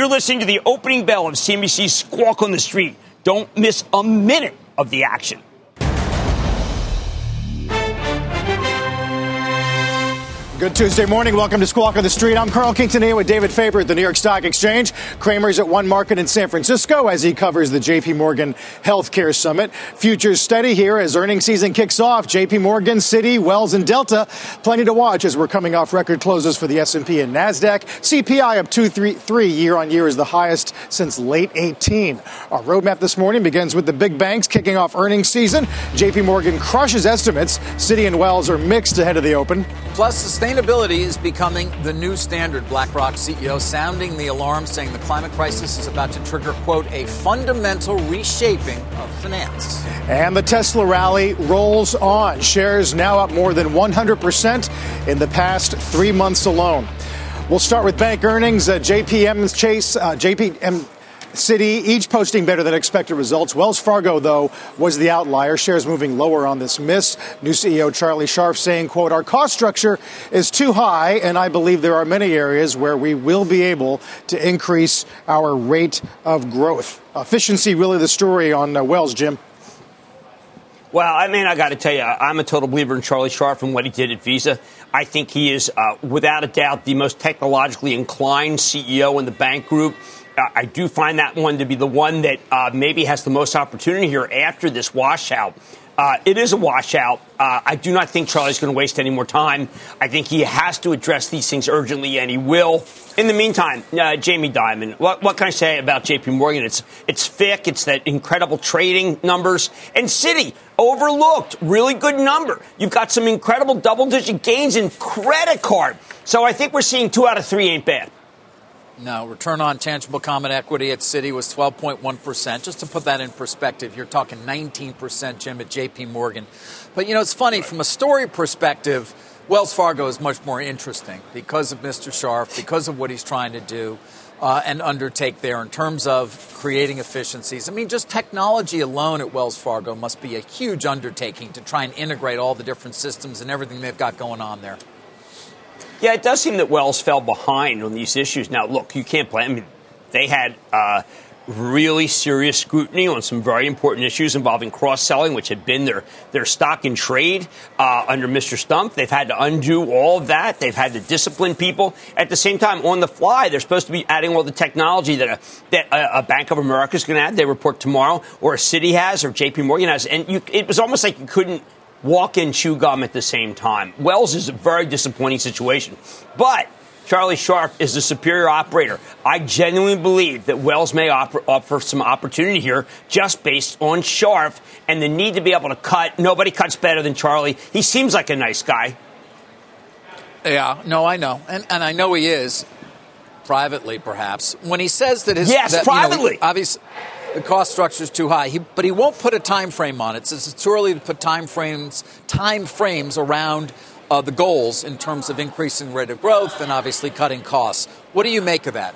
You're listening to the opening bell of CNBC's Squawk on the Street. Don't miss a minute of the action. Good Tuesday morning. Welcome to Squawk on the Street. I'm Carl Quintanilla with David Faber at the New York Stock Exchange. Cramer's at One Market in San Francisco as he covers the JP Morgan Healthcare Summit. Futures steady here as earnings season kicks off. JP Morgan, Citi, Wells, and Delta. Plenty to watch as we're coming off record closes for the S&P and Nasdaq. CPI up 2.33 year on year is the highest since late 18. Our roadmap this morning begins with the big banks kicking off earnings season. JP Morgan crushes estimates. Citi and Wells are mixed ahead of the open. Plus, sustainability is becoming the new standard. BlackRock CEO sounding the alarm, saying the climate crisis is about to trigger, quote, a fundamental reshaping of finance. And the Tesla rally rolls on. Shares now up more than 100% in the past three months alone. We'll start with bank earnings. Uh, JPM Chase, uh, JPM Citi, each posting better than expected results. Wells Fargo, though, was the outlier. Shares moving lower on this miss. New CEO Charlie Scharf saying, quote, our cost structure is too high, and I believe there are many areas where we will be able to increase our rate of growth. Efficiency really the story on uh, Wells, Jim. Well, I mean, I got to tell you, I'm a total believer in Charlie Scharf and what he did at Visa. I think he is, uh, without a doubt, the most technologically inclined CEO in the bank group. I do find that one to be the one that uh, maybe has the most opportunity here after this washout. Uh, it is a washout. Uh, I do not think Charlie's going to waste any more time. I think he has to address these things urgently, and he will. In the meantime, uh, Jamie Dimon, what, what, can I say about J.P. Morgan? It's it's FICC, it's that incredible trading numbers, and Citi overlooked, really good number. You've got some incredible double-digit gains in credit card. So I think we're seeing two out of three ain't bad. No, return on tangible common equity at Citi was 12.1%. Just to put that in perspective, you're talking 19%, Jim, at JP Morgan. But, you know, it's funny, from a story perspective, Wells Fargo is much more interesting because of Mr. Scharf, because of what he's trying to do uh, and undertake there in terms of creating efficiencies. I mean, just technology alone at Wells Fargo must be a huge undertaking to try and integrate all the different systems and everything they've got going on there. Yeah, it does seem that Wells fell behind on these issues. Now, look, you can't blame. I mean, they had uh, really serious scrutiny on some very important issues involving cross-selling, which had been their their stock in trade uh, under Mr. Stumpf. They've had to undo all of that. They've had to discipline people. At the same time, on the fly, they're supposed to be adding all the technology that a, that a Bank of America is going to add. They report tomorrow, or a Citi has, or J.P. Morgan has, and you, it was almost like you couldn't walk and chew gum at the same time. Wells is a very disappointing situation. But Charlie Scharf is the superior operator. I genuinely believe that Wells may offer, offer, some opportunity here just based on Scharf and the need to be able to cut. Nobody cuts better than Charlie. He seems like a nice guy. Yeah, no, I know. And, and I know he is privately, perhaps. When he says that his. Yes, that, privately. You know, obviously the cost structure is too high. He, but he won't put a time frame on it. Says it's too early to put time frames time frames around uh, the goals in terms of increasing rate of growth and obviously cutting costs. What do you make of that?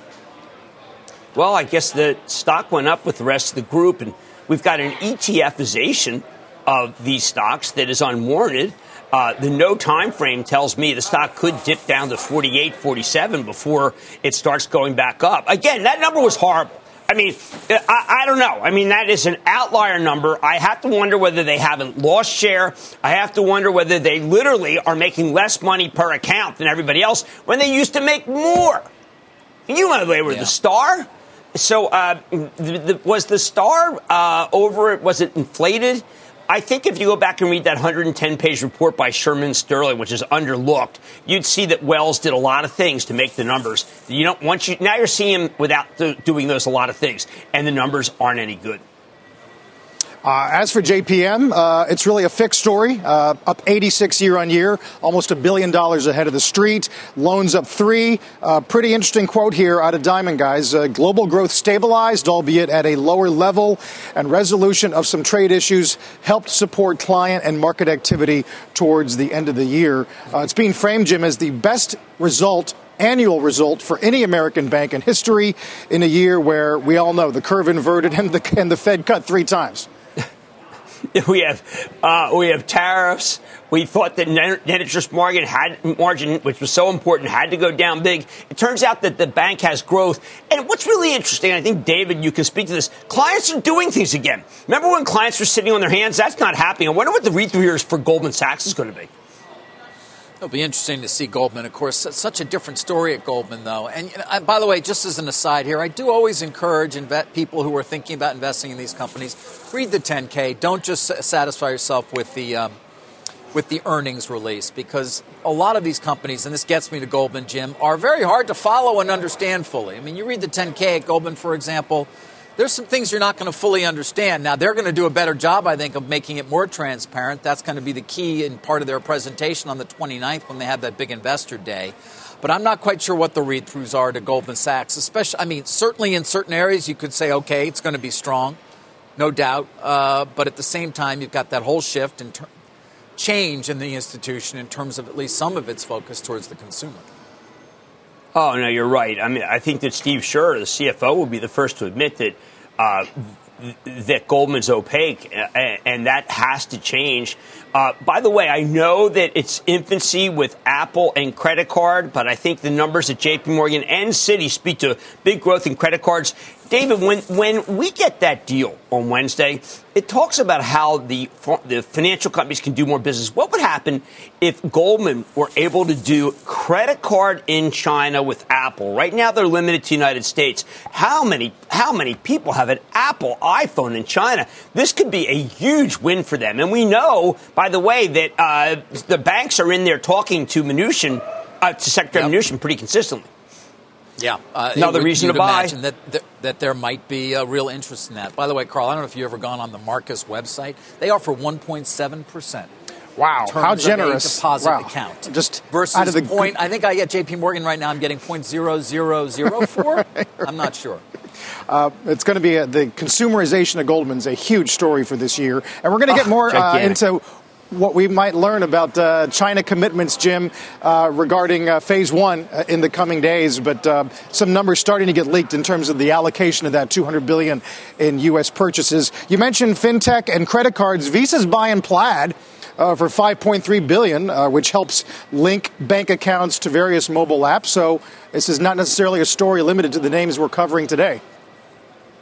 Well, I guess the stock went up with the rest of the group, and we've got an ETFization of these stocks that is unwarranted. Uh, the no time frame tells me the stock could dip down to 48, 47 before it starts going back up. Again, that number was horrible. I mean, I, I, don't know. I mean, that is an outlier number. I have to wonder whether they haven't lost share. I have to wonder whether they literally are making less money per account than everybody else when they used to make more. You know, they were yeah. the star. So, uh, the, the, was the star uh, over? It was it inflated? I think if you go back and read that 110 page report by Shearman Sterling, which is underlooked, you'd see that Wells did a lot of things to make the numbers. You know, once you now you're seeing him without doing those a lot of things, and the numbers aren't any good. Uh, as for JPM, uh, it's really a fixed story, uh, up 86 year on year, almost a billion dollars ahead of the street. Loans up three. Uh, pretty interesting quote here out of Dimon Guys. Uh, global growth stabilized, albeit at a lower level, and resolution of some trade issues helped support client and market activity towards the end of the year. Uh, it's being framed, Jim, as the best result annual result for any American bank in history in a year where we all know the curve inverted and the, and the Fed cut three times. we have uh, we have tariffs. We thought that net interest margin had margin, which was so important, had to go down big. It turns out that the bank has growth. And what's really interesting, I think David, you can speak to this. Clients are doing things again. Remember when clients were sitting on their hands? That's not happening. I wonder what the read through here is for Goldman Sachs is going to be. It'll be interesting to see Goldman. Of course, such a different story at Goldman, though. And you by the way, just as an aside here, I do always encourage people who are thinking about investing in these companies read the 10K. Don't just satisfy yourself with the um, with the earnings release because a lot of these companies, and this gets me to Goldman, Jim, are very hard to follow and understand fully. I mean, you read the 10K at Goldman, for example there's some things you're not going to fully understand. Now, they're going to do a better job, I think, of making it more transparent. That's going to be the key in part of their presentation on the 29th when they have that big investor day. But I'm not quite sure what the read throughs are to Goldman Sachs, especially, I mean, certainly in certain areas you could say, okay, it's going to be strong, no doubt. Uh, but at the same time, you've got that whole shift and ter- change in the institution in terms of at least some of its focus towards the consumer. Oh, no, you're right. I mean, I think that Steve Scherr, the CFO, will be the first to admit that uh, that Goldman's opaque, and that has to change. Uh, by the way, I know that it's infancy with Apple and credit card, but I think the numbers at JP Morgan and Citi speak to big growth in credit cards. David, when, when we get that deal on Wednesday, it talks about how the, the financial companies can do more business. What would happen if Goldman were able to do credit card in China with Apple? Right now, they're limited to the United States. How many, how many people have an Apple iPhone in China? This could be a huge win for them. And we know, by the way, that uh, the banks are in there talking to Mnuchin, uh, to Secretary yep. Mnuchin pretty consistently. Yeah, uh, another reason to buy. Imagine that, that, that there might be a real interest in that. By the way, Carl, I don't know if you've ever gone on the Marcus website. They offer 1.7 percent. Wow, how generous! deposit wow. account just versus out of the point. I think I get J.P. Morgan right now. I'm getting point zero zero zero four. right, right. I'm not sure. Uh, it's going to be a, the consumerization of Goldman's a huge story for this year, and we're going to get oh, more uh, into what we might learn about uh, China commitments, Jim, uh, regarding uh, phase one uh, in the coming days. But uh, some numbers starting to get leaked in terms of the allocation of that 200 billion in U.S. purchases. You mentioned fintech and credit cards. Visa's buying Plaid. Uh, for 5.3 billion, uh, which helps link bank accounts to various mobile apps. So this is not necessarily a story limited to the names we're covering today.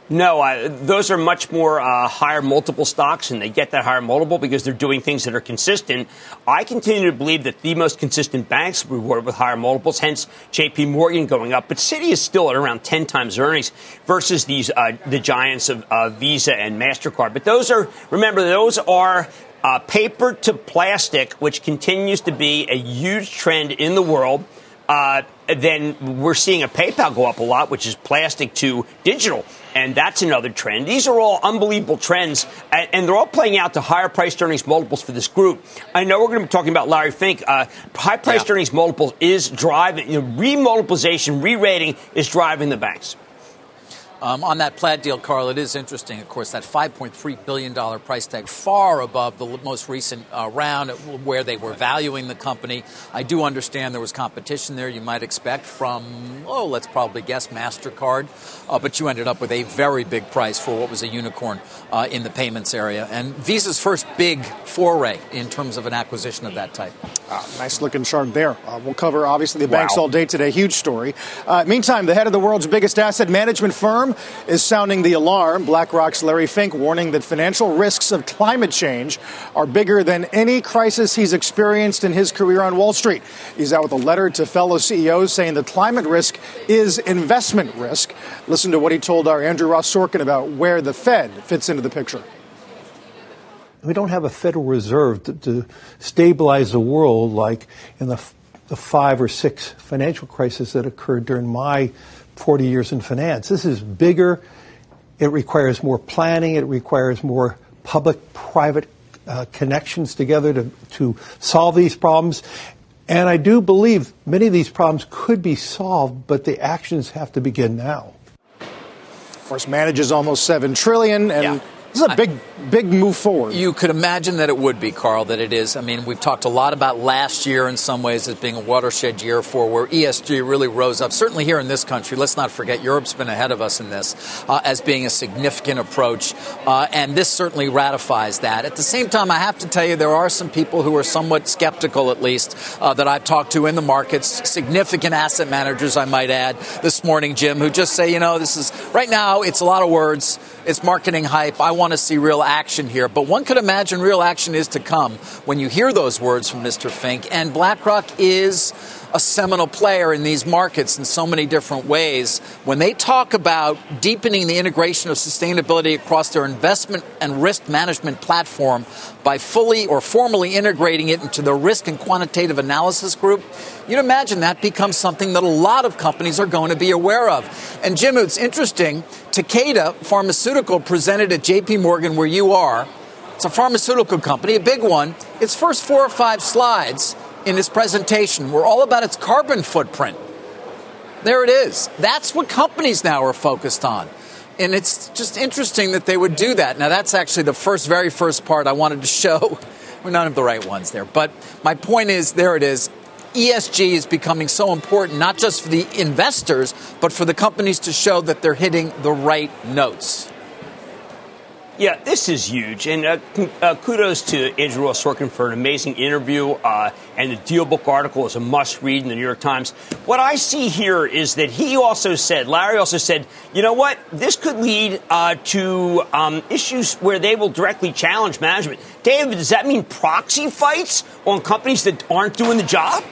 No, I, those are much more uh, higher multiple stocks, and they get that higher multiple because they're doing things that are consistent. I continue to believe that the most consistent banks reward with higher multiples, hence J.P. Morgan going up. But Citi is still at around 10 times earnings versus these uh, the giants of uh, Visa and Mastercard. But those are remember those are uh, paper to plastic, which continues to be a huge trend in the world. Uh, then we're seeing a PayPal go up a lot, which is plastic to digital. And that's another trend. These are all unbelievable trends, and they're all playing out to higher price earnings multiples for this group. I know we're going to be talking about Larry Fink. Uh, high price yeah. earnings multiples is driving, you know, remultiplicization, re rating is driving the banks. Um, on that Plaid deal, Carl, it is interesting, of course, that $5.3 billion price tag, far above the most recent uh, round where they were valuing the company. I do understand there was competition there, you might expect, from, oh, let's probably guess MasterCard. Uh, but you ended up with a very big price for what was a unicorn uh, in the payments area. And Visa's first big foray in terms of an acquisition of that type. Ah, nice looking chart there. Uh, we'll cover, obviously, the banks all day today. Huge story. Uh, meantime, the head of the world's biggest asset management firm is sounding the alarm. BlackRock's Larry Fink warning that financial risks of climate change are bigger than any crisis he's experienced in his career on Wall Street. He's out with a letter to fellow CEOs saying the climate risk is investment risk. Listen to what he told our Andrew Ross Sorkin about where the Fed fits into the picture. We don't have a Federal Reserve to, to stabilize the world like in the, the five or six financial crises that occurred during my 40 years in finance. This is bigger. It requires more planning. It requires more public private uh, connections together to, to solve these problems. And I do believe many of these problems could be solved, but the actions have to begin now. Of course, manages almost seven trillion, and yeah. This is a big, big move forward. You could imagine that it would be, Carl, that it is. I mean, we've talked a lot about last year in some ways as being a watershed year for where ESG really rose up. Certainly here in this country, let's not forget Europe's been ahead of us in this uh, as being a significant approach, uh, and this certainly ratifies that. At the same time, I have to tell you, there are some people who are somewhat skeptical, at least, uh, that I've talked to in the markets, significant asset managers, I might add, this morning, Jim, who just say, you know, this is right now, it's a lot of words, it's marketing hype. I want to see real action here. But one could imagine real action is to come when you hear those words from Mr. Fink. And BlackRock is a seminal player in these markets in so many different ways. When they talk about deepening the integration of sustainability across their investment and risk management platform by fully or formally integrating it into the risk and quantitative analysis group, you'd imagine that becomes something that a lot of companies are going to be aware of. And Jim, it's interesting. Takeda Pharmaceutical presented at JP Morgan, where you are. It's a pharmaceutical company, a big one. Its first four or five slides in this presentation were all about its carbon footprint. There it is. That's what companies now are focused on. And it's just interesting that they would do that. Now, that's actually the first, very first part I wanted to show. We're none of the right ones there. But my point is there it is. ESG is becoming so important, not just for the investors, but for the companies to show that they're hitting the right notes. Yeah, this is huge. And uh, uh, kudos to Andrew Ross Sorkin for an amazing interview. Uh, and the DealBook article is a must read in the New York Times. What I see here is that he also said, Larry also said, you know what? This could lead uh, to um, issues where they will directly challenge management. David, does that mean proxy fights on companies that aren't doing the job?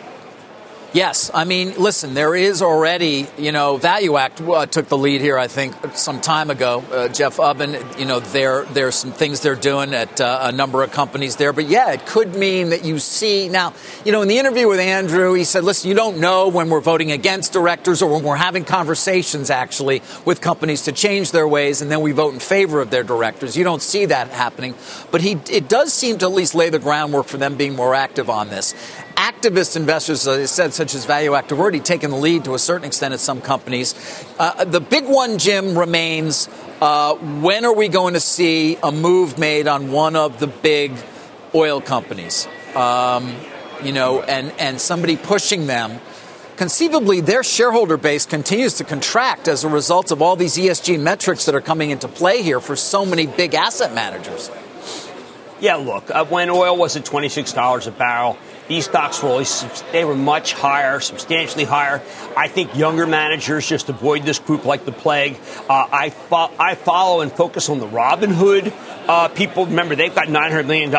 Yes, I mean, listen, there is already, you know, ValueAct uh, took the lead here, I think, some time ago. Uh, Jeff Ubben, you know, there there's some things they're doing at uh, a number of companies there. But yeah, it could mean that you see now, you know, in the interview with Andrew, he said, listen, you don't know when we're voting against directors or when we're having conversations actually with companies to change their ways, and then we vote in favor of their directors. You don't see that happening, but he it does seem to at least lay the groundwork for them being more active on this activist investors, as I said, such as ValueAct, have already taken the lead to a certain extent at some companies. Uh, the big one, Jim, remains uh, when are we going to see a move made on one of the big oil companies? Um, you know, and, and somebody pushing them. Conceivably, their shareholder base continues to contract as a result of all these ESG metrics that are coming into play here for so many big asset managers. Yeah, look, uh, when oil was at $26 a barrel, these stocks were always, they were much higher, substantially higher. I think younger managers just avoid this group like the plague. Uh, I, fo- I follow and focus on the Robinhood uh, people. Remember, they've got $900 million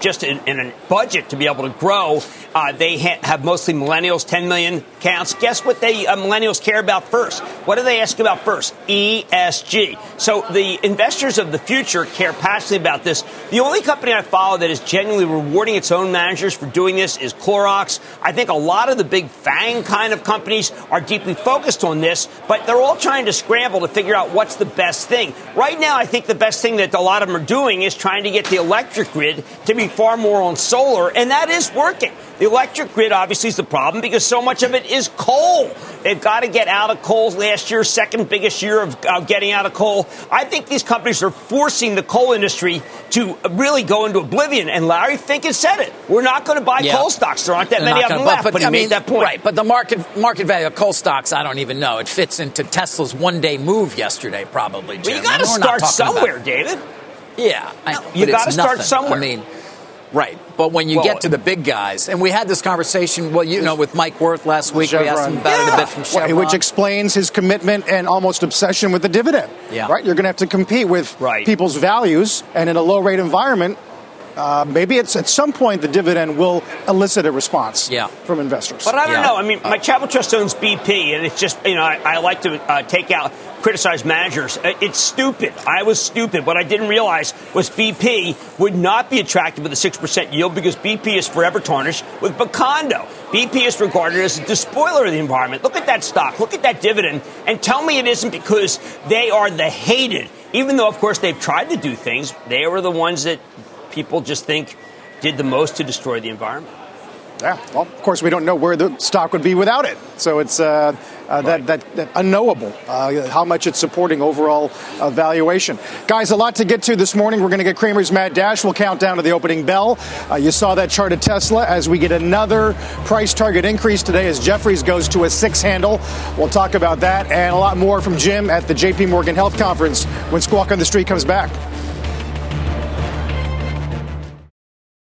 just in, in a budget to be able to grow. Uh, they ha- have mostly millennials, 10 million counts. Guess what they uh, millennials care about first? What do they ask about first? ESG. So the investors of the future care passionately about this. The only company I follow that is genuinely rewarding its own managers for doing this is Clorox. I think a lot of the big FANG kind of companies are deeply focused on this, but they're all trying to scramble to figure out what's the best thing. Right now, I think the best thing that a lot of them are doing is trying to get the electric grid to be far more on solar, and that is working. The electric grid obviously is the problem because so much of it is coal. They've got to get out of coal. Last year, second biggest year of uh, getting out of coal. I think these companies are forcing the coal industry to really go into oblivion. And Larry Fink has said it. We're not going to buy yeah. coal stocks. There aren't that They're many of them left. But, but he I made mean, that point. Right. But the market market value of coal stocks, I don't even know. It fits into Tesla's one day move yesterday, probably. Jim. Well, you got to start somewhere. David. Yeah, no, you got to start somewhere. I mean, Right. But when you well, get to the big guys, and we had this conversation, well, you know, with Mike Wirth last week, Chevron. we asked him about yeah. it a bit from Chevron. Which explains his commitment and almost obsession with the dividend. Yeah. Right? You're going to have to compete with right. people's values, and in a low rate environment, uh, maybe it's at some point the dividend will elicit a response yeah. from investors. But I don't yeah. know. I mean, my travel trust owns BP, and it's just, you know, I, I like to uh, take out criticize managers. Uh, it's stupid. I was stupid. What I didn't realize was BP would not be attractive with a 6% yield because BP is forever tarnished with Macondo. BP is regarded as a despoiler of the environment. Look at that stock. Look at that dividend. And tell me it isn't because they are the hated. Even though, of course, they've tried to do things, they were the ones that people just think did the most to destroy the environment. Yeah, well, of course, we don't know where the stock would be without it. So it's uh, uh, that, that, that, unknowable uh, how much it's supporting overall uh, valuation. Guys, a lot to get to this morning. We're going to get Cramer's Mad Dash. We'll count down to the opening bell. Uh, you saw that chart of Tesla as we get another price target increase today as Jefferies goes to a six handle. We'll talk about that and a lot more from Jim at the JP Morgan Health Conference when Squawk on the Street comes back.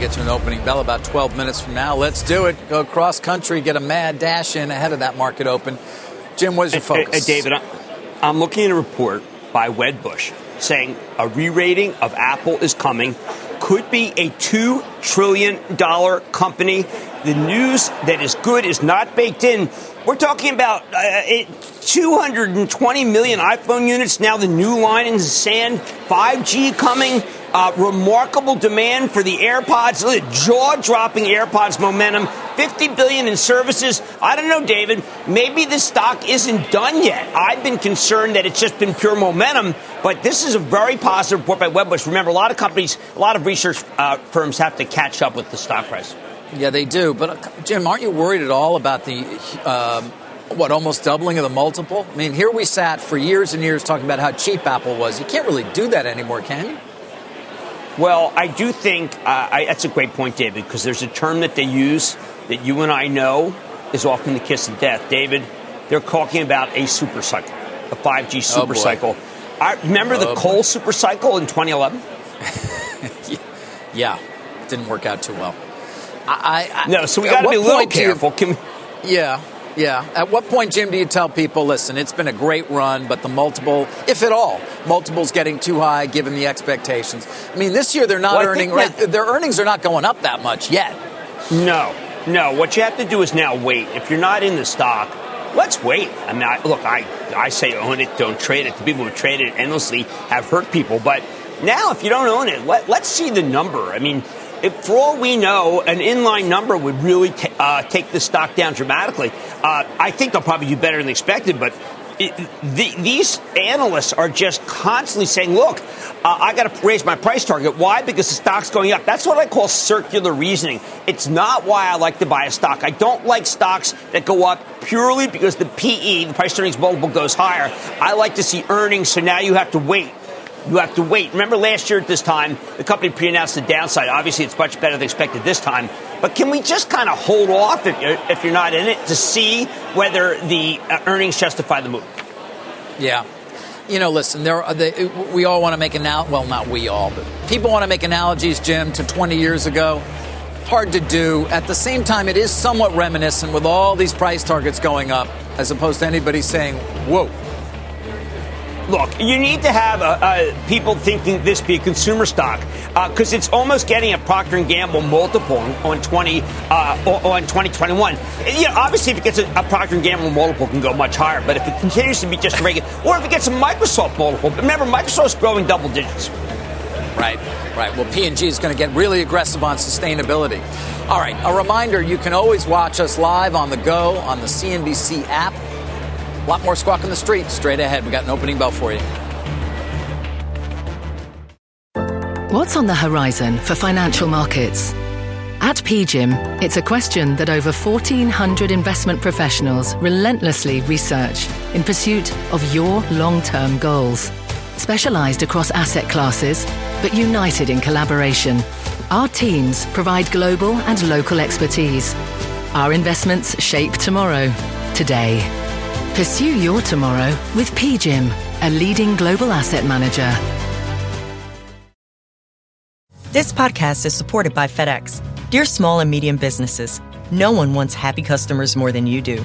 get to an opening bell about 12 minutes from now. Let's do it. Go cross country, get a mad dash in ahead of that market open. Jim, what is your focus? Hey, David, I'm looking at a report by Wedbush saying a re rating of Apple is coming. Could be a $2 trillion company. The news that is good is not baked in. We're talking about uh, 220 million iPhone units. Now the new line in the sand. 5G coming. Uh, remarkable demand for the AirPods, jaw-dropping AirPods momentum, 50 billion in services. I don't know, David. Maybe this stock isn't done yet. I've been concerned that it's just been pure momentum, but this is a very positive report by Wedbush. Remember, a lot of companies, a lot of research uh, firms have to catch up with the stock price. Yeah, they do. But uh, Jim, aren't you worried at all about the um, what almost doubling of the multiple? I mean, here we sat for years and years talking about how cheap Apple was. You can't really do that anymore, can you? Well, I do think uh, I, that's a great point, David, because there's a term that they use that you and I know is often the kiss of death. David, they're talking about a super cycle, a 5G super oh cycle. I remember oh the coal boy. super cycle in 2011. yeah, didn't work out too well. I, I, no, so we got to be a little careful. You, yeah, yeah. At what point, Jim, do you tell people, listen, it's been a great run, but the multiple, if at all, multiples getting too high given the expectations? I mean, this year they're not well, earning, right? Their earnings are not going up that much yet. No, no. What you have to do is now wait. If you're not in the stock, let's wait. I mean, I, look, I, I say own it, don't trade it. The people who trade it endlessly have hurt people. But now, if you don't own it, let, let's see the number. I mean, if, for all we know, an inline number would really t- uh, take the stock down dramatically. Uh, I think they'll probably do better than expected, but it, the, these analysts are just constantly saying, look, uh, I got to raise my price target. Why? Because the stock's going up. That's what I call circular reasoning. It's not why I like to buy a stock. I don't like stocks that go up purely because the PE, the price earnings multiple, goes higher. I like to see earnings, so now you have to wait you have to wait. Remember last year at this time, the company pre-announced the downside. Obviously, it's much better than expected this time. But can we just kind of hold off if you're, if you're not in it to see whether the uh, earnings justify the move? Yeah. You know, listen, there are, they, we all want to make now. well, not we all, but people want to make analogies, Jim, to 20 years ago. Hard to do. At the same time, it is somewhat reminiscent with all these price targets going up, as opposed to anybody saying, whoa, Look, you need to have uh, uh, people thinking this be a consumer stock because uh, it's almost getting a Procter Gamble multiple on, 20 uh, on 2021. You know, obviously, if it gets a, a Procter Gamble multiple, can go much higher. But if it continues to be just regular, or if it gets a Microsoft multiple, remember Microsoft's growing double digits. Right, right. Well, P&G is going to get really aggressive on sustainability. All right, a reminder: you can always watch us live on the go on the CNBC app A lot more squawk on the street straight ahead. We got an opening bell for you. What's on the horizon for financial markets? At PGIM, it's a question that over 1,400 investment professionals relentlessly research in pursuit of your long term goals. Specialized across asset classes, but united in collaboration, our teams provide global and local expertise. Our investments shape tomorrow, today. Pursue your tomorrow with PGIM, a leading global asset manager. This podcast is supported by FedEx. Dear small and medium businesses, no one wants happy customers more than you do.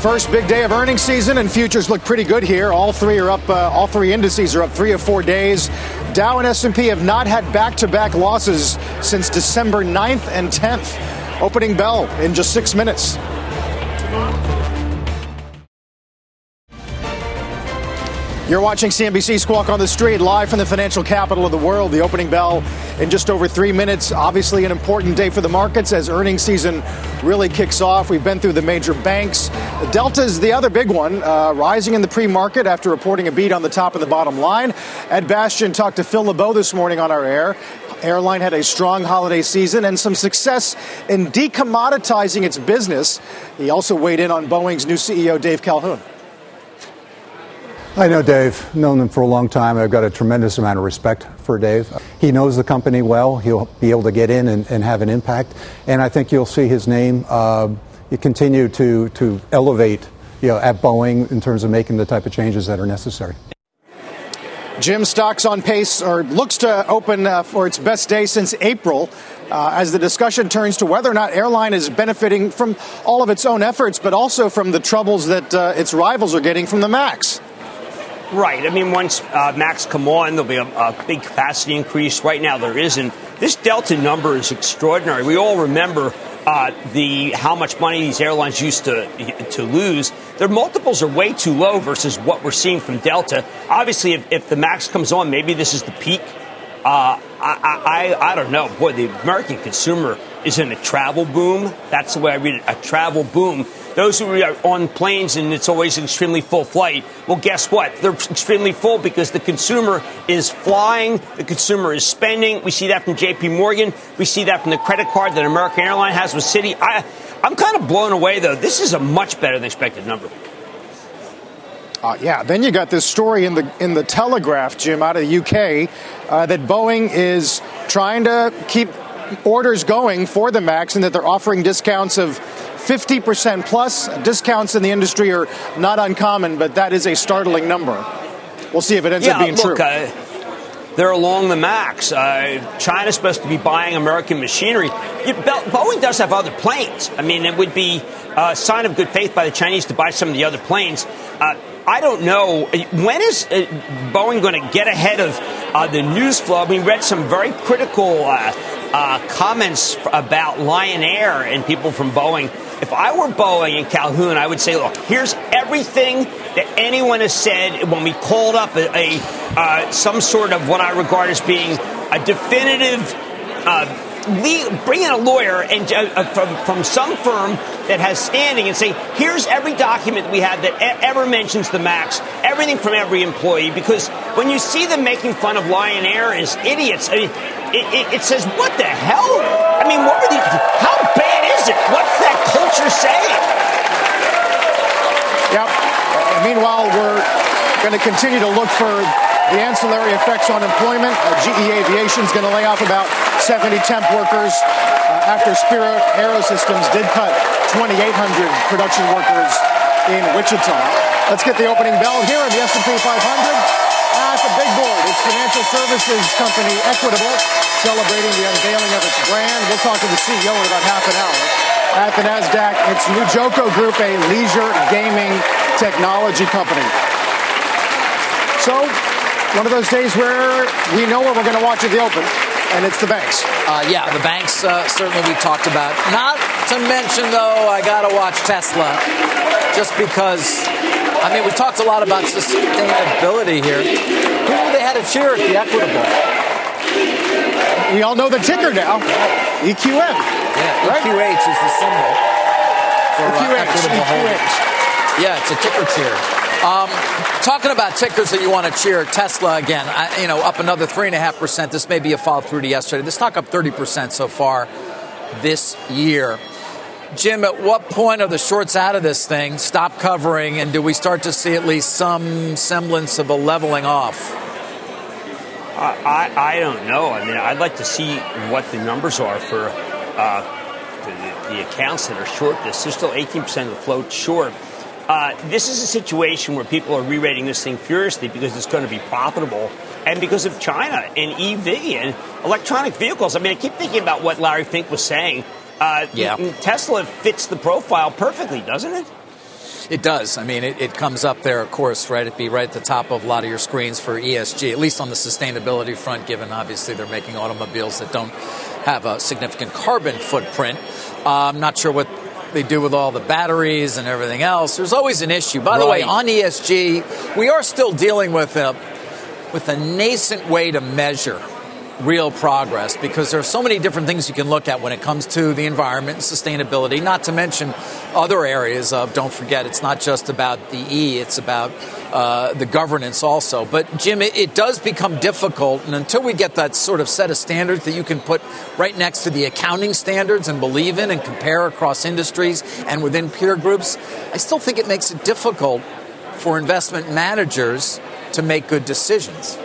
First big day of earnings season, and futures look pretty good here. All three are up. Uh, all three indices are up three or four days. Dow and S&P have not had back-to-back losses since December 9th and 10th. Opening bell in just six minutes. You're watching CNBC Squawk on the Street live from the financial capital of the world. The opening bell in just over three minutes. Obviously, an important day for the markets as earnings season really kicks off. We've been through the major banks. Delta is the other big one, uh, rising in the pre market after reporting a beat on the top and the bottom line. Ed Bastian talked to Phil LeBeau this morning on our air. Airline had a strong holiday season and some success in decommoditizing its business. He also weighed in on Boeing's new CEO, Dave Calhoun. I know Dave, known him for a long time. I've got a tremendous amount of respect for Dave. He knows the company well. He'll be able to get in and, and have an impact. And I think you'll see his name uh, continue to, to elevate you know, at Boeing in terms of making the type of changes that are necessary. Jim stocks on pace or looks to open uh, for its best day since April. Uh, as the discussion turns to whether or not airline is benefiting from all of its own efforts, but also from the troubles that uh, its rivals are getting from the MAX. Right. I mean, once uh, Max come on, there'll be a, a, big capacity increase. Right now, there isn't. This Delta number is extraordinary. We all remember uh, the how much money these airlines used to to lose. Their multiples are way too low versus what we're seeing from Delta. Obviously, if, if the Max comes on, maybe this is the peak. Uh, I, I, I don't know. Boy, the American consumer is in a travel boom. That's the way I read it. A travel boom those who are on planes and it's always an extremely full flight, well, guess what? They're extremely full because the consumer is flying, the consumer is spending. We see that from JP Morgan. We see that from the credit card that American Airlines has with Citi. I, I'm kind of blown away, though. This is a much better than expected number. Uh, yeah, then you got this story in the in the Telegraph, Jim, out of the UK, uh, that Boeing is trying to keep orders going for the Max, and that they're offering discounts of 50% plus. Discounts in the industry are not uncommon, but that is a startling number. We'll see if it ends yeah, up being look, true. Uh, they're along the max. Uh, China's supposed to be buying American machinery. Boeing does have other planes. I mean, it would be a sign of good faith by the Chinese to buy some of the other planes. Uh, I don't know. When is uh, Boeing going to get ahead of uh, the news flow? We read some very critical uh, uh, comments about Lion Air and people from Boeing if I were Boeing and Calhoun, I would say, look, here's everything that anyone has said when we called up a, a uh, some sort of what I regard as being a definitive. Uh, bring in a lawyer and uh, from, from some firm that has standing and say, here's every document we have that e- ever mentions the max, everything from every employee. Because when you see them making fun of Lion Air as idiots, I mean, it, it, it says, what the hell? I mean, what were these? How bad is it? What's that culture saying? Yep. And meanwhile, we're going to continue to look for the ancillary effects on employment. Uh, GE Aviation is going to lay off about 70 temp workers uh, after Spirit Aerosystems did cut 2,800 production workers in Wichita. Let's get the opening bell here in the S&P 500 at the big board. It's financial services company Equitable celebrating the unveiling of its brand. We'll talk to the CEO in about half an hour. At the NASDAQ, it's Newgioco Group, a leisure gaming technology company. So, one of those days where we know what we're going to watch at the Open, and it's the banks. Uh, yeah, the banks uh, certainly we talked about. Not to mention, though, I got to watch Tesla just because. I mean, we talked a lot about sustainability here. Who they had a cheer at the Equitable? We all know the ticker now. EQM. Yeah, right? EQH is the symbol for EQH, Equitable EQH. Yeah, it's a ticker cheer. Um, talking about tickers that you want to cheer, Tesla again, I, you know, up another three and a half percent. This may be a follow through to yesterday. This stock up thirty percent so far this year. Jim, at what point are the shorts out of this thing? Stop covering, and do we start to see at least some semblance of a leveling off? I, I don't know. I mean, I'd like to see what the numbers are for uh, the, the, accounts that are short this. There's still 18% of the float short. Uh, this is a situation where people are re-rating this thing furiously because it's going to be profitable and because of China and EV and electronic vehicles. I mean, I keep thinking about what Larry Fink was saying. Uh, yeah. Tesla fits the profile perfectly, doesn't it? It does. I mean, it, it, comes up there, of course, right? It'd be right at the top of a lot of your screens for ESG, at least on the sustainability front, given obviously they're making automobiles that don't have a significant carbon footprint. Uh, I'm not sure what they do with all the batteries and everything else. There's always an issue. By right. the way, on ESG, we are still dealing with a, with a nascent way to measure real progress because there are so many different things you can look at when it comes to the environment and sustainability, not to mention other areas of, don't forget, it's not just about the E, it's about uh, the governance also. But, Jim, it, it does become difficult, and until we get that sort of set of standards that you can put right next to the accounting standards and believe in and compare across industries and within peer groups, I still think it makes it difficult for investment managers to make good decisions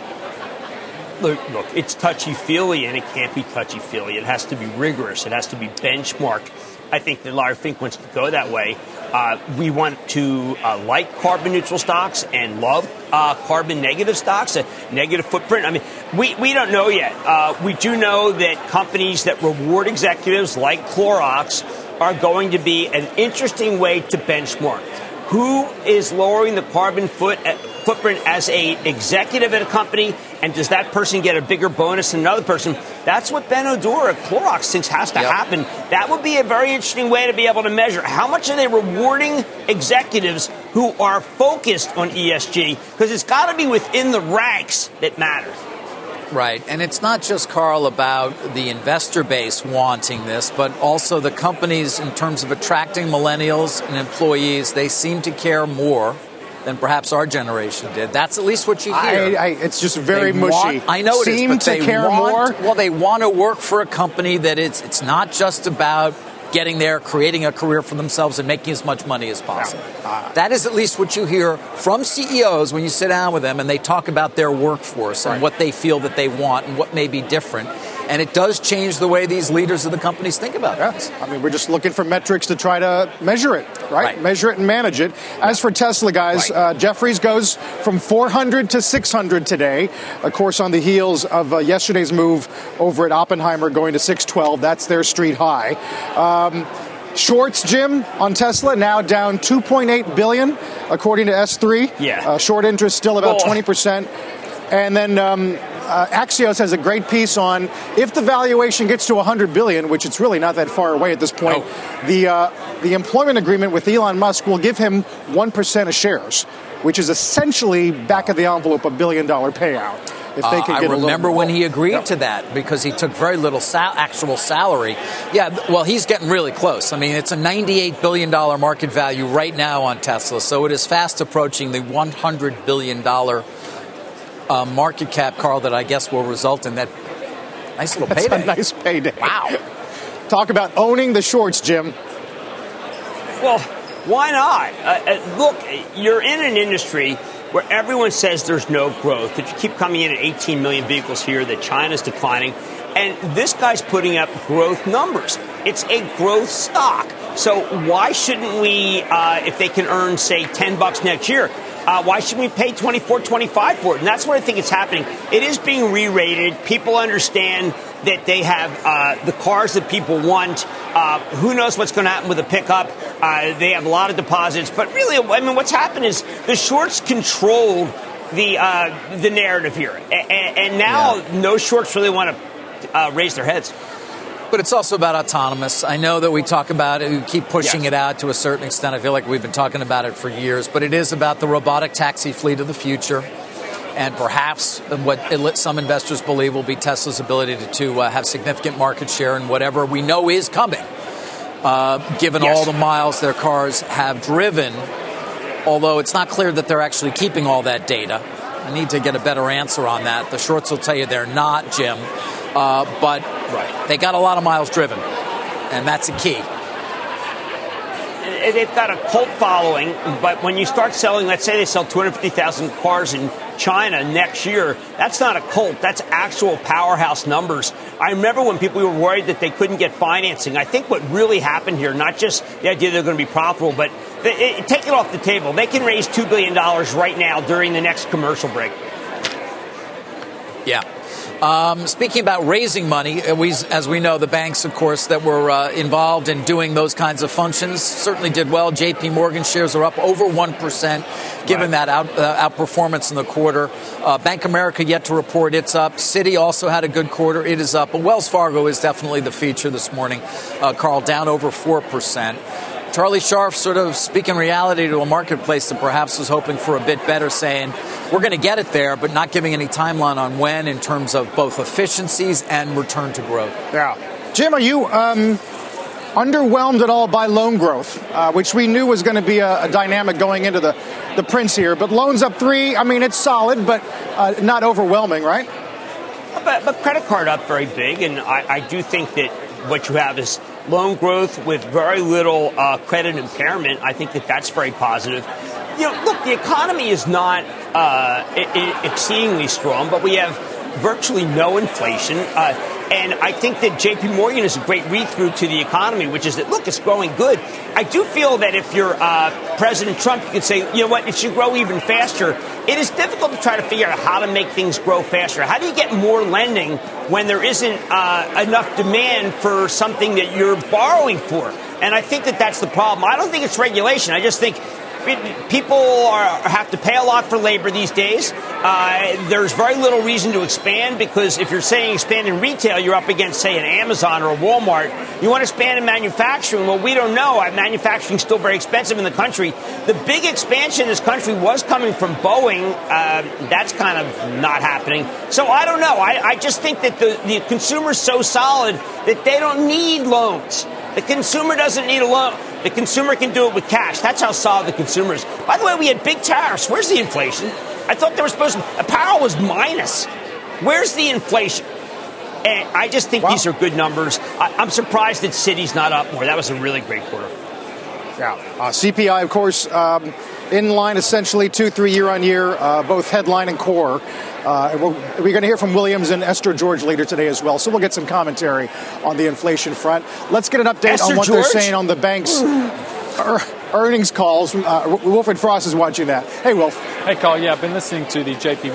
look, look, it's touchy feely, and it can't be touchy feely. It has to be rigorous. It has to be benchmarked. I think that Larry Fink wants to go that way. Uh, we want to uh, like carbon neutral stocks and love uh, carbon negative stocks, a negative footprint. I mean, we, we don't know yet. Uh, we do know that companies that reward executives like Clorox are going to be an interesting way to benchmark. Who is lowering the carbon foot, uh, footprint as a executive at a company, and does that person get a bigger bonus than another person? That's what Benno Dorer at Clorox thinks has to yep. happen. That would be a very interesting way to be able to measure how much are they rewarding executives who are focused on ESG, because it's got to be within the ranks that matters. Right. And it's not just, Carl, about the investor base wanting this, but also the companies in terms of attracting millennials and employees. They seem to care more than perhaps our generation did. That's at least what you hear. I, I, it's just very they mushy. Want, I know it Seem is, but to they care want, more. Well, they want to work for a company that it's it's not just about getting there, creating a career for themselves, and making as much money as possible. Uh, that is at least what you hear from CEOs when you sit down with them and they talk about their workforce right. and what they feel that they want and what may be different. And it does change the way these leaders of the companies think about it. I mean, we're just looking for metrics to try to measure it, right? right. Measure it and manage it. As for Tesla, guys, right. uh, Jefferies goes from 400 to 600 today. Of course, on the heels of uh, yesterday's move over at Oppenheimer going to 612. That's their street high. Um, Shorts, Jim, on Tesla now down 2.8 billion, according to S3. Yeah. Uh, short interest still about 20%. And then um, uh, Axios has a great piece on if the valuation gets to 100 billion, which it's really not that far away at this point. Oh. The uh, the employment agreement with Elon Musk will give him one percent of shares, which is essentially back of the envelope a billion dollar payout. If they uh, I remember when he agreed yep. to that because he took very little sal- actual salary. Yeah, well, he's getting really close. I mean, it's a $98 billion market value right now on Tesla, so it is fast approaching the $100 billion uh, market cap, Carl, that I guess will result in that nice little That's payday. A nice payday. Wow. Talk about owning the shorts, Jim. Well, why not? Uh, uh, look, you're in an industry where everyone says there's no growth, that you keep coming in at 18 million vehicles here, that China's declining, and this guy's putting up growth numbers. It's a growth stock. So why shouldn't we, uh, if they can earn, say, 10 bucks next year, uh, why should we pay 24 25 for it? And that's what I think is happening. It is being re rated. People understand that they have uh, the cars that people want. Uh, who knows what's going to happen with the pickup? Uh, they have a lot of deposits. But really, I mean, what's happened is the shorts controlled the uh, the narrative here. And, and now yeah. no shorts really want to uh, raise their heads. But it's also about autonomous. I know that we talk about it, we keep pushing yes. it out to a certain extent. I feel like we've been talking about it for years, but it is about the robotic taxi fleet of the future and perhaps what some investors believe will be Tesla's ability to, to uh, have significant market share in whatever we know is coming, uh, given yes. all the miles their cars have driven. Although it's not clear that they're actually keeping all that data. I need to get a better answer on that. The shorts will tell you they're not, Jim. Uh, but right. they got a lot of miles driven, and that's a key they've got a cult following, but when you start selling, let's say they sell 250,000 cars in China next year, that's not a cult. That's actual powerhouse numbers. I remember when people were worried that they couldn't get financing. I think what really happened here, not just the idea they're going to be profitable, but they, it, take it off the table. They can raise $2 billion right now during the next commercial break. Yeah. Um, speaking about raising money, uh, we, as we know, the banks, of course, that were uh, involved in doing those kinds of functions certainly did well. J.P. Morgan shares are up over one percent, given right. that out, uh, outperformance in the quarter. Uh, Bank America yet to report it's up. Citi also had a good quarter; it is up. But Wells Fargo is definitely the feature this morning. Uh, Carl down over four percent. Charlie Scharf sort of speaking reality to a marketplace that perhaps was hoping for a bit better, saying we're going to get it there, but not giving any timeline on when in terms of both efficiencies and return to growth. Yeah. Jim, are you um, underwhelmed at all by loan growth, uh, which we knew was going to be a, a, dynamic going into the, the prints here? But loans up three, I mean, it's solid, but uh, not overwhelming, right? But, but, credit card up very big, and I, I do think that what you have is loan growth with very little uh, credit impairment. I think that that's very positive. You know, look, the economy is not uh, exceedingly strong, but we have virtually no inflation. Uh, and I think that JP Morgan is a great read through to the economy, which is that, look, it's growing good. I do feel that if you're uh, President Trump, you could say, you know what, it should grow even faster. It is difficult to try to figure out how to make things grow faster. How do you get more lending when there isn't uh, enough demand for something that you're borrowing for? And I think that that's the problem. I don't think it's regulation. I just think people are, have to pay a lot for labor these days. Uh, there's very little reason to expand because if you're saying expand in retail, you're up against, say, an Amazon or a Walmart. You want to expand in manufacturing? Well, we don't know. Manufacturing is still very expensive in the country. The big expansion in this country was coming from Boeing. Uh, that's kind of not happening. So I don't know. I, I just think that the, the consumer's so solid that they don't need loans. The consumer doesn't need a loan. The consumer can do it with cash. That's how solid the consumer is. By the way, we had big tariffs. Where's the inflation? I thought they were supposed to apparel was minus. Where's the inflation? And I just think these are good numbers. I, am surprised that Citi's not up more. That was a really great quarter. Yeah. Uh, CPI, of course, um, in line essentially two, three year on year, uh, both headline and core. Uh, we are going to hear from Williams and Esther George later today as well, so we'll get some commentary on the inflation front. Let's get an update Esther on what George? they're saying on the banks. earnings calls. Uh, Wilfred Frost is watching that. Hey, Wilf. Hey, Carl. Yeah, I've been listening to the JP,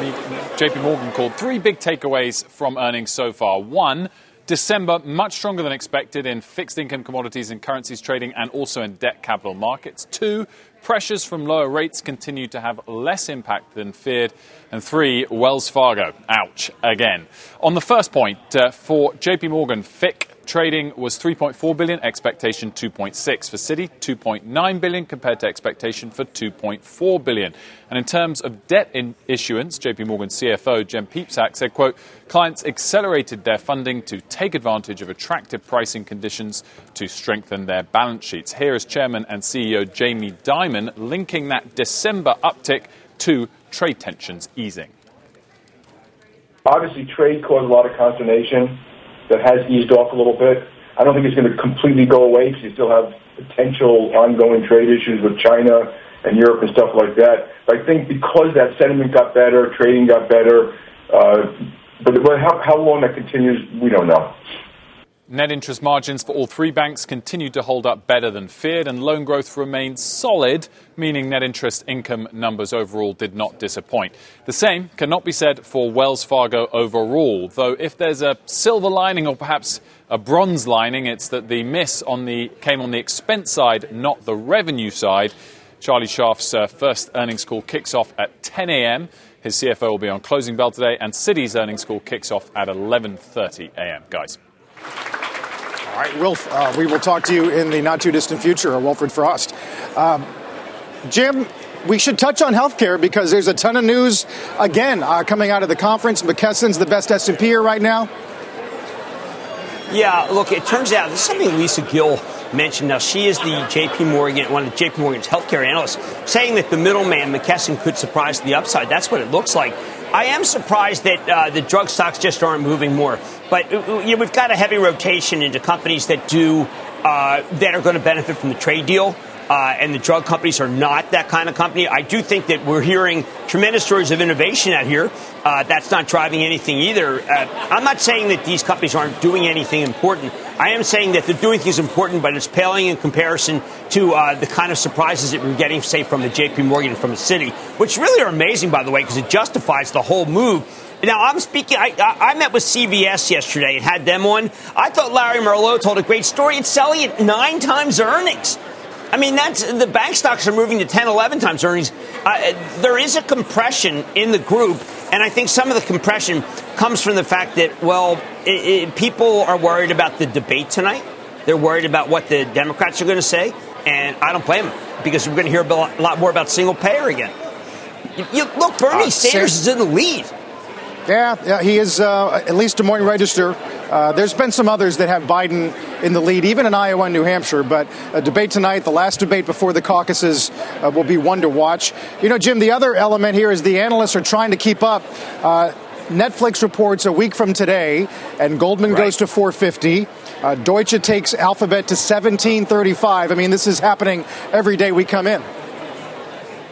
JP Morgan call. Three big takeaways from earnings so far. One, December, much stronger than expected in fixed income commodities and currencies trading and also in debt capital markets. Two, pressures from lower rates continue to have less impact than feared. And three, Wells Fargo. Ouch, again. On the first point, uh, for JP Morgan, FICC Trading was 3.4 billion, expectation 2.6 for Citi, 2.9 billion compared to expectation for 2.4 billion. And in terms of debt in issuance, JP Morgan CFO Jen Piepszak said, quote, clients accelerated their funding to take advantage of attractive pricing conditions to strengthen their balance sheets. Here is Chairman and CEO Jamie Dimon linking that December uptick to trade tensions easing. Obviously, trade caused a lot of consternation that has eased off a little bit. I don't think it's going to completely go away because you still have potential ongoing trade issues with China and Europe and stuff like that. But I think because that sentiment got better, trading got better, uh, but, but how, how long that continues, we don't know. Net interest margins for all three banks continued to hold up better than feared, and loan growth remained solid, meaning net interest income numbers overall did not disappoint. The same cannot be said for Wells Fargo overall, though if there's a silver lining or perhaps a bronze lining, it's that the miss on the, came on the expense side, not the revenue side. Charlie Scharf's uh, first earnings call kicks off at 10 a.m. His CFO will be on closing bell today, and Citi's earnings call kicks off at 11:30 a.m. Guys. All right, Wilf, uh, we will talk to you in the not too distant future, Wilfred Frost. Um, Jim, we should touch on healthcare because there's a ton of news again uh, coming out of the conference. McKesson's the best S&P here right now. Yeah, look, it turns out this is something Lisa Gill mentioned. Now, she is the JP Morgan, one of JP Morgan's healthcare analysts, saying that the middleman, McKesson, could surprise the upside. That's what it looks like. I am surprised that uh, the drug stocks just aren't moving more. But uh, you know, we've got a heavy rotation into companies that do uh, that are going to benefit from the trade deal uh, and the drug companies are not that kind of company. I do think that we're hearing tremendous stories of innovation out here. Uh, that's not driving anything either. Uh, I'm not saying that these companies aren't doing anything important. I am saying that they're doing things important, but it's paling in comparison to uh, the kind of surprises that we're getting, say, from the J.P. Morgan and from the Citi, which really are amazing, by the way, because it justifies the whole move. Now, I'm speaking, I, I, met with CVS yesterday and had them on. I thought Larry Merlo told a great story. It's selling at nine times earnings. I mean, that's the bank stocks are moving to 10, 11 times earnings. Uh, there is a compression in the group, and I think some of the compression comes from the fact that, well, it, it, people are worried about the debate tonight. They're worried about what the Democrats are going to say, and I don't blame them because we're going to hear a lot more about single payer again. You, you, look, Bernie uh, Sanders is in the lead. Yeah, yeah he is, uh, at least Des Moines Register. Uh, there's been some others that have Biden in the lead, even in Iowa and New Hampshire. But a debate tonight, the last debate before the caucuses, uh, will be one to watch. You know, Jim, the other element here is the analysts are trying to keep up. Uh, Netflix reports a week from today, and Goldman right. goes to 450. Uh, Deutsche takes Alphabet to 1735. I mean, this is happening every day we come in.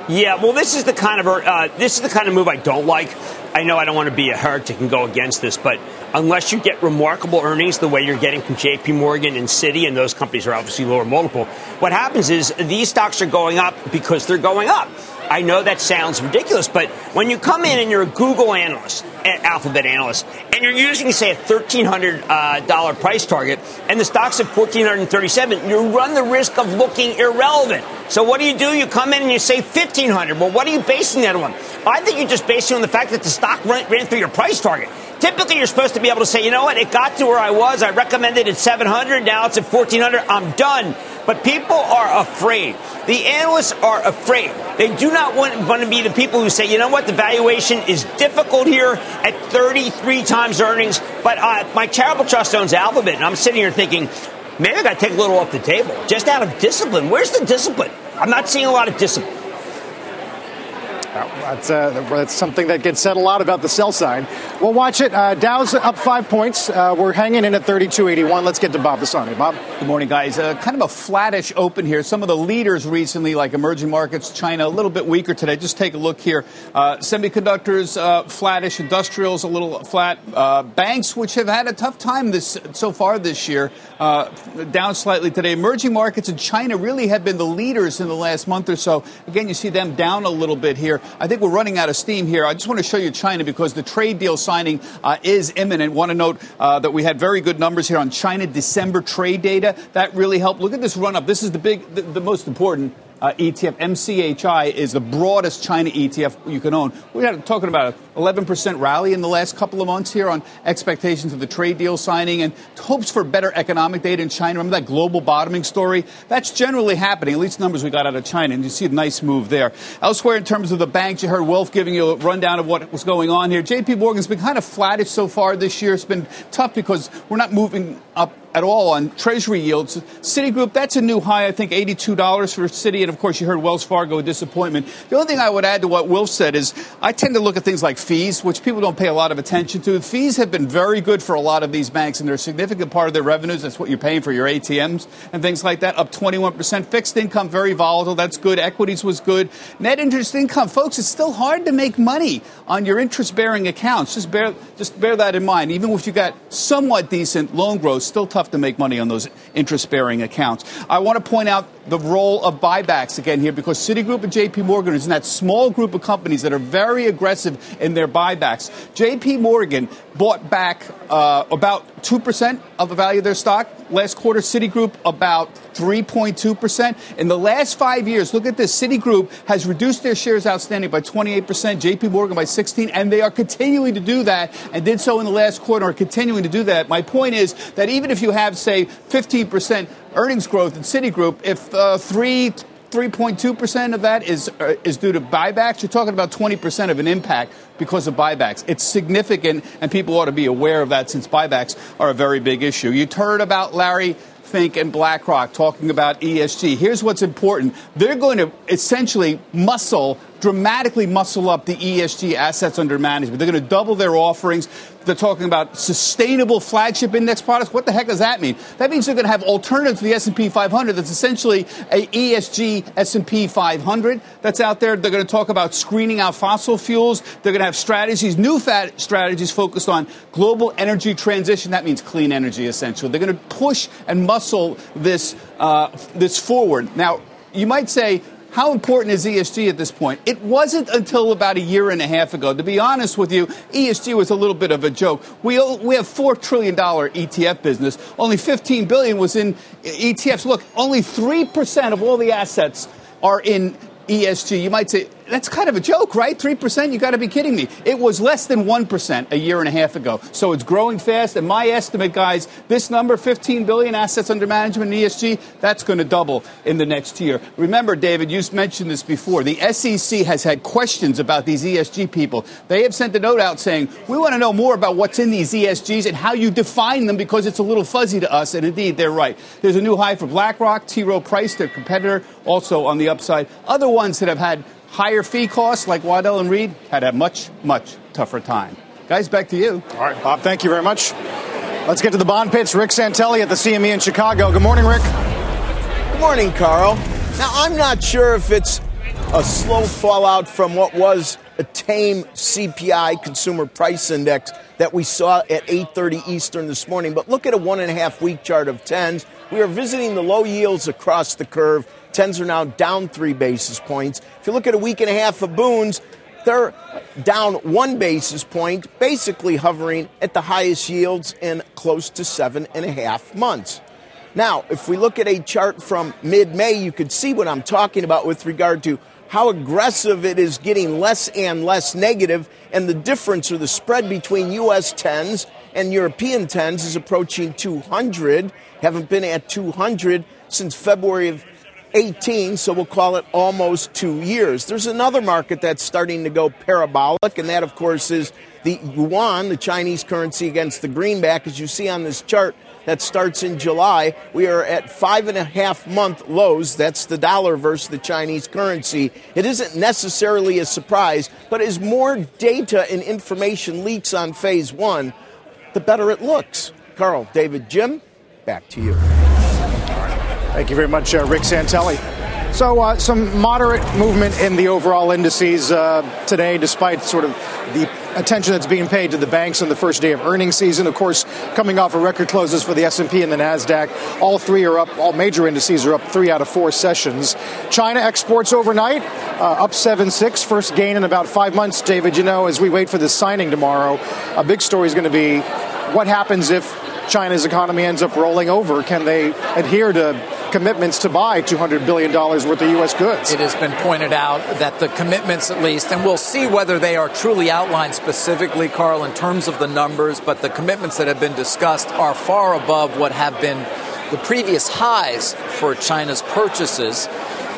Yeah, well, this is the kind of uh, this is the kind of move I don't like. I know I don't want to be a heretic and go against this, but unless you get remarkable earnings the way you're getting from JP Morgan and Citi, and those companies are obviously lower multiple, what happens is these stocks are going up because they're going up. I know that sounds ridiculous, but when you come in and you're a Google analyst, Alphabet analyst, and you're using, say, a $1,300 uh, price target, and the stock's at 1437 you run the risk of looking irrelevant. So what do you do? You come in and you say 1500 Well, what are you basing that on? I think you're just basing it on the fact that the stock ran, ran through your price target. Typically, you're supposed to be able to say, you know what, it got to where I was. I recommended at 700. Now it's at 1400. I'm done. But people are afraid. The analysts are afraid. They do not want, want to be the people who say, you know what, the valuation is difficult here at 33 times earnings. But uh, my charitable trust owns Alphabet, and I'm sitting here thinking, maybe I got to take a little off the table just out of discipline. Where's the discipline? I'm not seeing a lot of discipline. That's, uh, that's something that gets said a lot about the sell side. We'll watch it. Uh, Dow's up five points. Uh, we're hanging in at 32.81. Let's get to Bob Pisani. Bob? Good morning, guys. Uh, kind of a flattish open here. Some of the leaders recently, like emerging markets, China, a little bit weaker today. Just take a look here. Uh, semiconductors, uh, flattish. Industrials, a little flat. banks, which have had a tough time this so far this year, down slightly today. Emerging markets in China really have been the leaders in the last month or so. Again, you see them down a little bit here. I think we're running out of steam here. I just want to show you China because the trade deal signing uh, is imminent. Want to note uh, that we had very good numbers here on China December trade data. That really helped. Look at this run up. This is the big, the, the most important uh, ETF. MCHI is the broadest China ETF you can own. We are talking about an 11% rally in the last couple of months here on expectations of the trade deal signing and hopes for better economic data in China. Remember that global bottoming story? That's generally happening, at least numbers we got out of China, and you see a nice move there. Elsewhere, in terms of the banks, you heard Wilf giving you a rundown of what was going on here. JP Morgan's been kind of flattish so far this year. It's been tough because we're not moving up at all on Treasury yields. Citigroup, that's a new high, I think $82 for Citi. And of course, you heard Wells Fargo, disappointment. The only thing I would add to what Will said is I tend to look at things like fees, which people don't pay a lot of attention to. Fees have been very good for a lot of these banks, and they're a significant part of their revenues. That's what you're paying for your ATMs and things like that, up 21%. Fixed income, very volatile. That's good. Equities was good. Net interest income, folks, it's still hard to make money on your interest bearing accounts. Just bear, just bear that in mind. Even if you got somewhat decent loan growth, still tough to make money on those interest bearing accounts. I want to point out the role of buybacks again here because Citigroup and JP Morgan is in that small group of companies that are very aggressive in their buybacks. JP Morgan bought back uh, about 2% of the value of their stock. Last quarter, Citigroup about 3.2%. In the last five years, look at this. Citigroup has reduced their shares outstanding by 28%, JP Morgan by 16, and they are continuing to do that and did so in the last quarter, are continuing to do that. My point is that even if you have, say, 15% earnings growth in Citigroup, if uh, three 3.2% of that is, uh, is due to buybacks. You're talking about 20% of an impact because of buybacks. It's significant, and people ought to be aware of that since buybacks are a very big issue. You heard about Larry Fink and BlackRock talking about ESG. Here's what's important. They're going to essentially muscle, dramatically muscle up the ESG assets under management. They're going to double their offerings. They're talking about sustainable flagship index products. What the heck does that mean? That means they're going to have alternatives to the S&P 500 that's essentially a ESG S&P 500 that's out there. They're going to talk about screening out fossil fuels. They're going to have strategies, new fat strategies focused on global energy transition. That means clean energy, essentially. They're going to push and muscle this, uh, this forward. Now, you might say, how important is ESG at this point? It wasn't until about a year and a half ago. To be honest with you, ESG was a little bit of a joke. We, we have $4 trillion ETF business. Only 15 billion was in ETFs. Look, only 3% of all the assets are in ESG. You might say, that's kind of a joke, right? 3%? You got to be kidding me. It was less than 1% a year and a half ago. So it's growing fast. And my estimate, guys, this number, 15 billion assets under management in ESG, that's going to double in the next year. Remember, David, you mentioned this before. The SEC has had questions about these ESG people. They have sent a note out saying, we want to know more about what's in these ESGs and how you define them because it's a little fuzzy to us. And indeed, they're right. There's a new high for BlackRock, T. Rowe Price, their competitor, also on the upside. Other ones that have had higher fee costs like Waddell and Reed had a much, much tougher time. Guys, back to you. All right, Bob, thank you very much. Let's get to the bond pits. Rick Santelli at the CME in Chicago. Good morning, Rick. Good morning, Carl. Now, I'm not sure if it's a slow fallout from what was a tame CPI consumer price index that we saw at 8:30 Eastern this morning. But look at a one and a half week chart of tens. We are visiting the low yields across the curve. Tens are now down three basis points. If you look at a week and a half of bunds, they're down one basis point, basically hovering at the highest yields in close to seven and a half months. Now, if we look at a chart from mid May, you could see what I'm talking about with regard to how aggressive it is getting less and less negative, and the difference or the spread between U.S. 10s and European 10s is approaching 200. Haven't been at 200 since February of 18, so we'll call it almost two years. There's another market that's starting to go parabolic, and that, of course, is the yuan, the Chinese currency against the greenback. As you see on this chart, that starts in July. We are at five and a half month lows. That's the dollar versus the Chinese currency. It isn't necessarily a surprise, but as more data and information leaks on phase one, the better it looks. Carl, David, Jim, back to you. Thank you very much, uh, Rick Santelli. So, uh, some moderate movement in the overall indices uh, today, despite sort of the attention that's being paid to the banks on the first day of earnings season. Of course, coming off of record closes for the S&P and the Nasdaq, all three are up. All major indices are up three out of four sessions. China exports overnight uh, up seven six, first gain in about five months. David, you know, as we wait for the signing tomorrow, a big story is going to be what happens if China's economy ends up rolling over. Can they adhere to commitments to buy $200 billion worth of U.S. goods. It has been pointed out that the commitments, at least, and we'll see whether they are truly outlined specifically, Carl, in terms of the numbers, but the commitments that have been discussed are far above what have been the previous highs for China's purchases.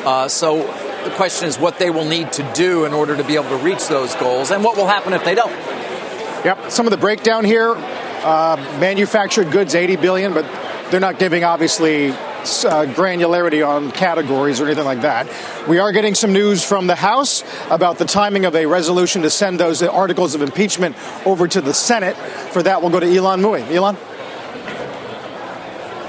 Uh, so the question is what they will need to do in order to be able to reach those goals and what will happen if they don't. Yep. Some of the breakdown here uh, manufactured goods, 80 billion, but they're not giving obviously uh, granularity on categories or anything like that. We are getting some news from the House about the timing of a resolution to send those articles of impeachment over to the Senate. For that, we'll go to Elon Mui. Elon?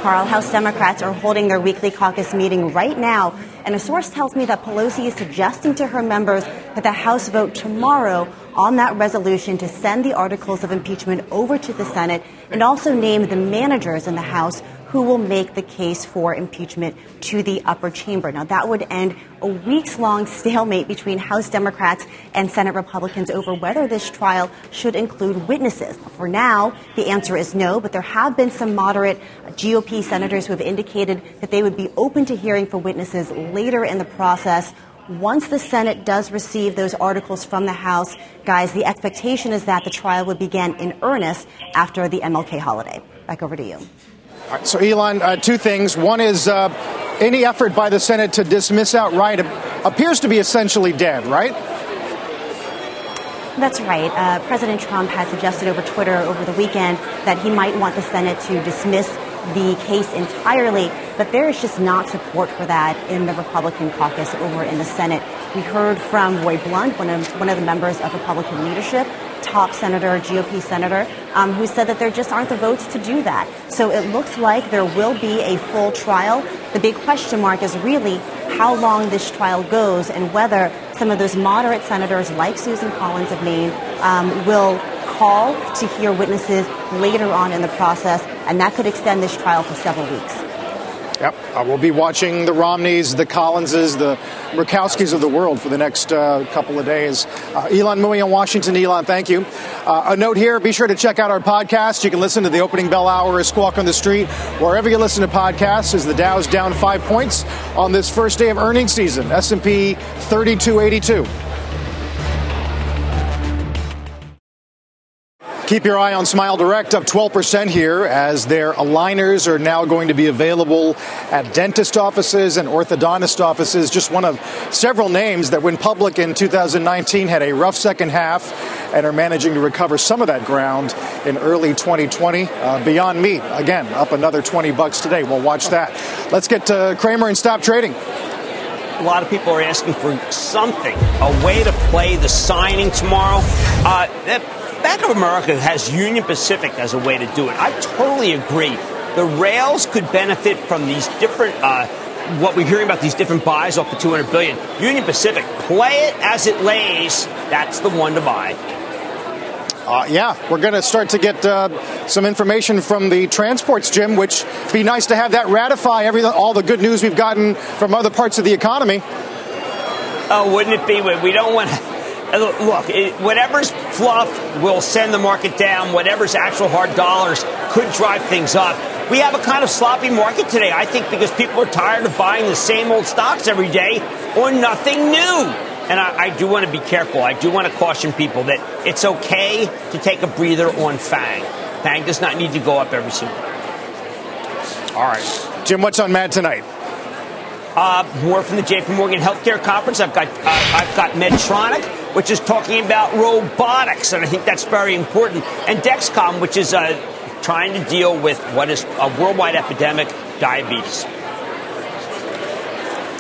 Carl, House Democrats are holding their weekly caucus meeting right now, and a source tells me that Pelosi is suggesting to her members that the House vote tomorrow on that resolution to send the articles of impeachment over to the Senate and also name the managers in the House who will make the case for impeachment to the upper chamber. Now, that would end a weeks long stalemate between House Democrats and Senate Republicans over whether this trial should include witnesses. For now, the answer is no, but there have been some moderate GOP senators who have indicated that they would be open to hearing from witnesses later in the process. Once the Senate does receive those articles from the House, guys, the expectation is that the trial would begin in earnest after the MLK holiday. Back over to you. All right, so, Elon, uh, two things. One is uh, any effort by the Senate to dismiss outright appears to be essentially dead, right? That's right. Uh, President Trump has suggested over Twitter over the weekend that he might want the Senate to dismiss the case entirely, but there is just not support for that in the Republican caucus over in the Senate. We heard from Roy Blunt, one of, one of the members of Republican leadership, top senator, GOP senator, um, who said that there just aren't the votes to do that. So it looks like there will be a full trial. The big question mark is really how long this trial goes and whether some of those moderate senators, like Susan Collins of Maine, um, will call to hear witnesses later on in the process, and that could extend this trial for several weeks. Yep. Uh, we'll be watching the Romneys, the Collinses, the Murkowskis of the world for the next uh, couple of days. Uh, Elon Mui in Washington. Elon, thank you. Uh, a note here, be sure to check out our podcast. You can listen to the opening bell hour of Squawk on the Street wherever you listen to podcasts as the Dow's down five points on this first day of earnings season. S&P 3282. Keep your eye on Smile Direct, up 12% here as their aligners are now going to be available at dentist offices and orthodontist offices. Just one of several names that went public in 2019 had a rough second half and are managing to recover some of that ground in early 2020. Uh, Beyond Meat, again, up another 20 bucks today. We'll watch that. Let's get to Cramer and stop trading. A lot of people are asking for something, a way to play the signing tomorrow. Uh, that, Bank of America has Union Pacific as a way to do it. I totally agree. The rails could benefit from these different, uh, what we're hearing about these different buys off the 200 billion. Union Pacific, play it as it lays. That's the one to buy. Uh, yeah, we're going to start to get uh, some information from the transports, Jim, which be nice to have that ratify every all the good news we've gotten from other parts of the economy. Oh, wouldn't it be? We don't want to look, it, whatever's fluff will send the market down. Whatever's actual hard dollars could drive things up. We have a kind of sloppy market today, I think, because people are tired of buying the same old stocks every day or nothing new. And I, I do want to be careful. I do want to caution people that it's okay to take a breather on FANG. FANG does not need to go up every single day. All right. Jim, what's on Mad tonight? Uh, more from the JP Morgan Healthcare Conference. I've got uh, I've got Medtronic which is talking about robotics, and I think that's very important. And Dexcom, which is uh, trying to deal with what is a worldwide epidemic, diabetes.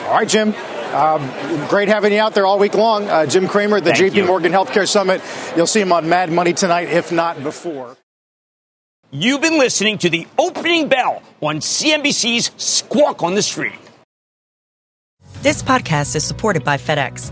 All right, Jim. Um, great having you out there all week long. Uh, Jim Cramer, the Thank JP you. Morgan Healthcare Summit. You'll see him on Mad Money tonight, if not before. You've been listening to the opening bell on CNBC's Squawk on the Street. This podcast is supported by FedEx.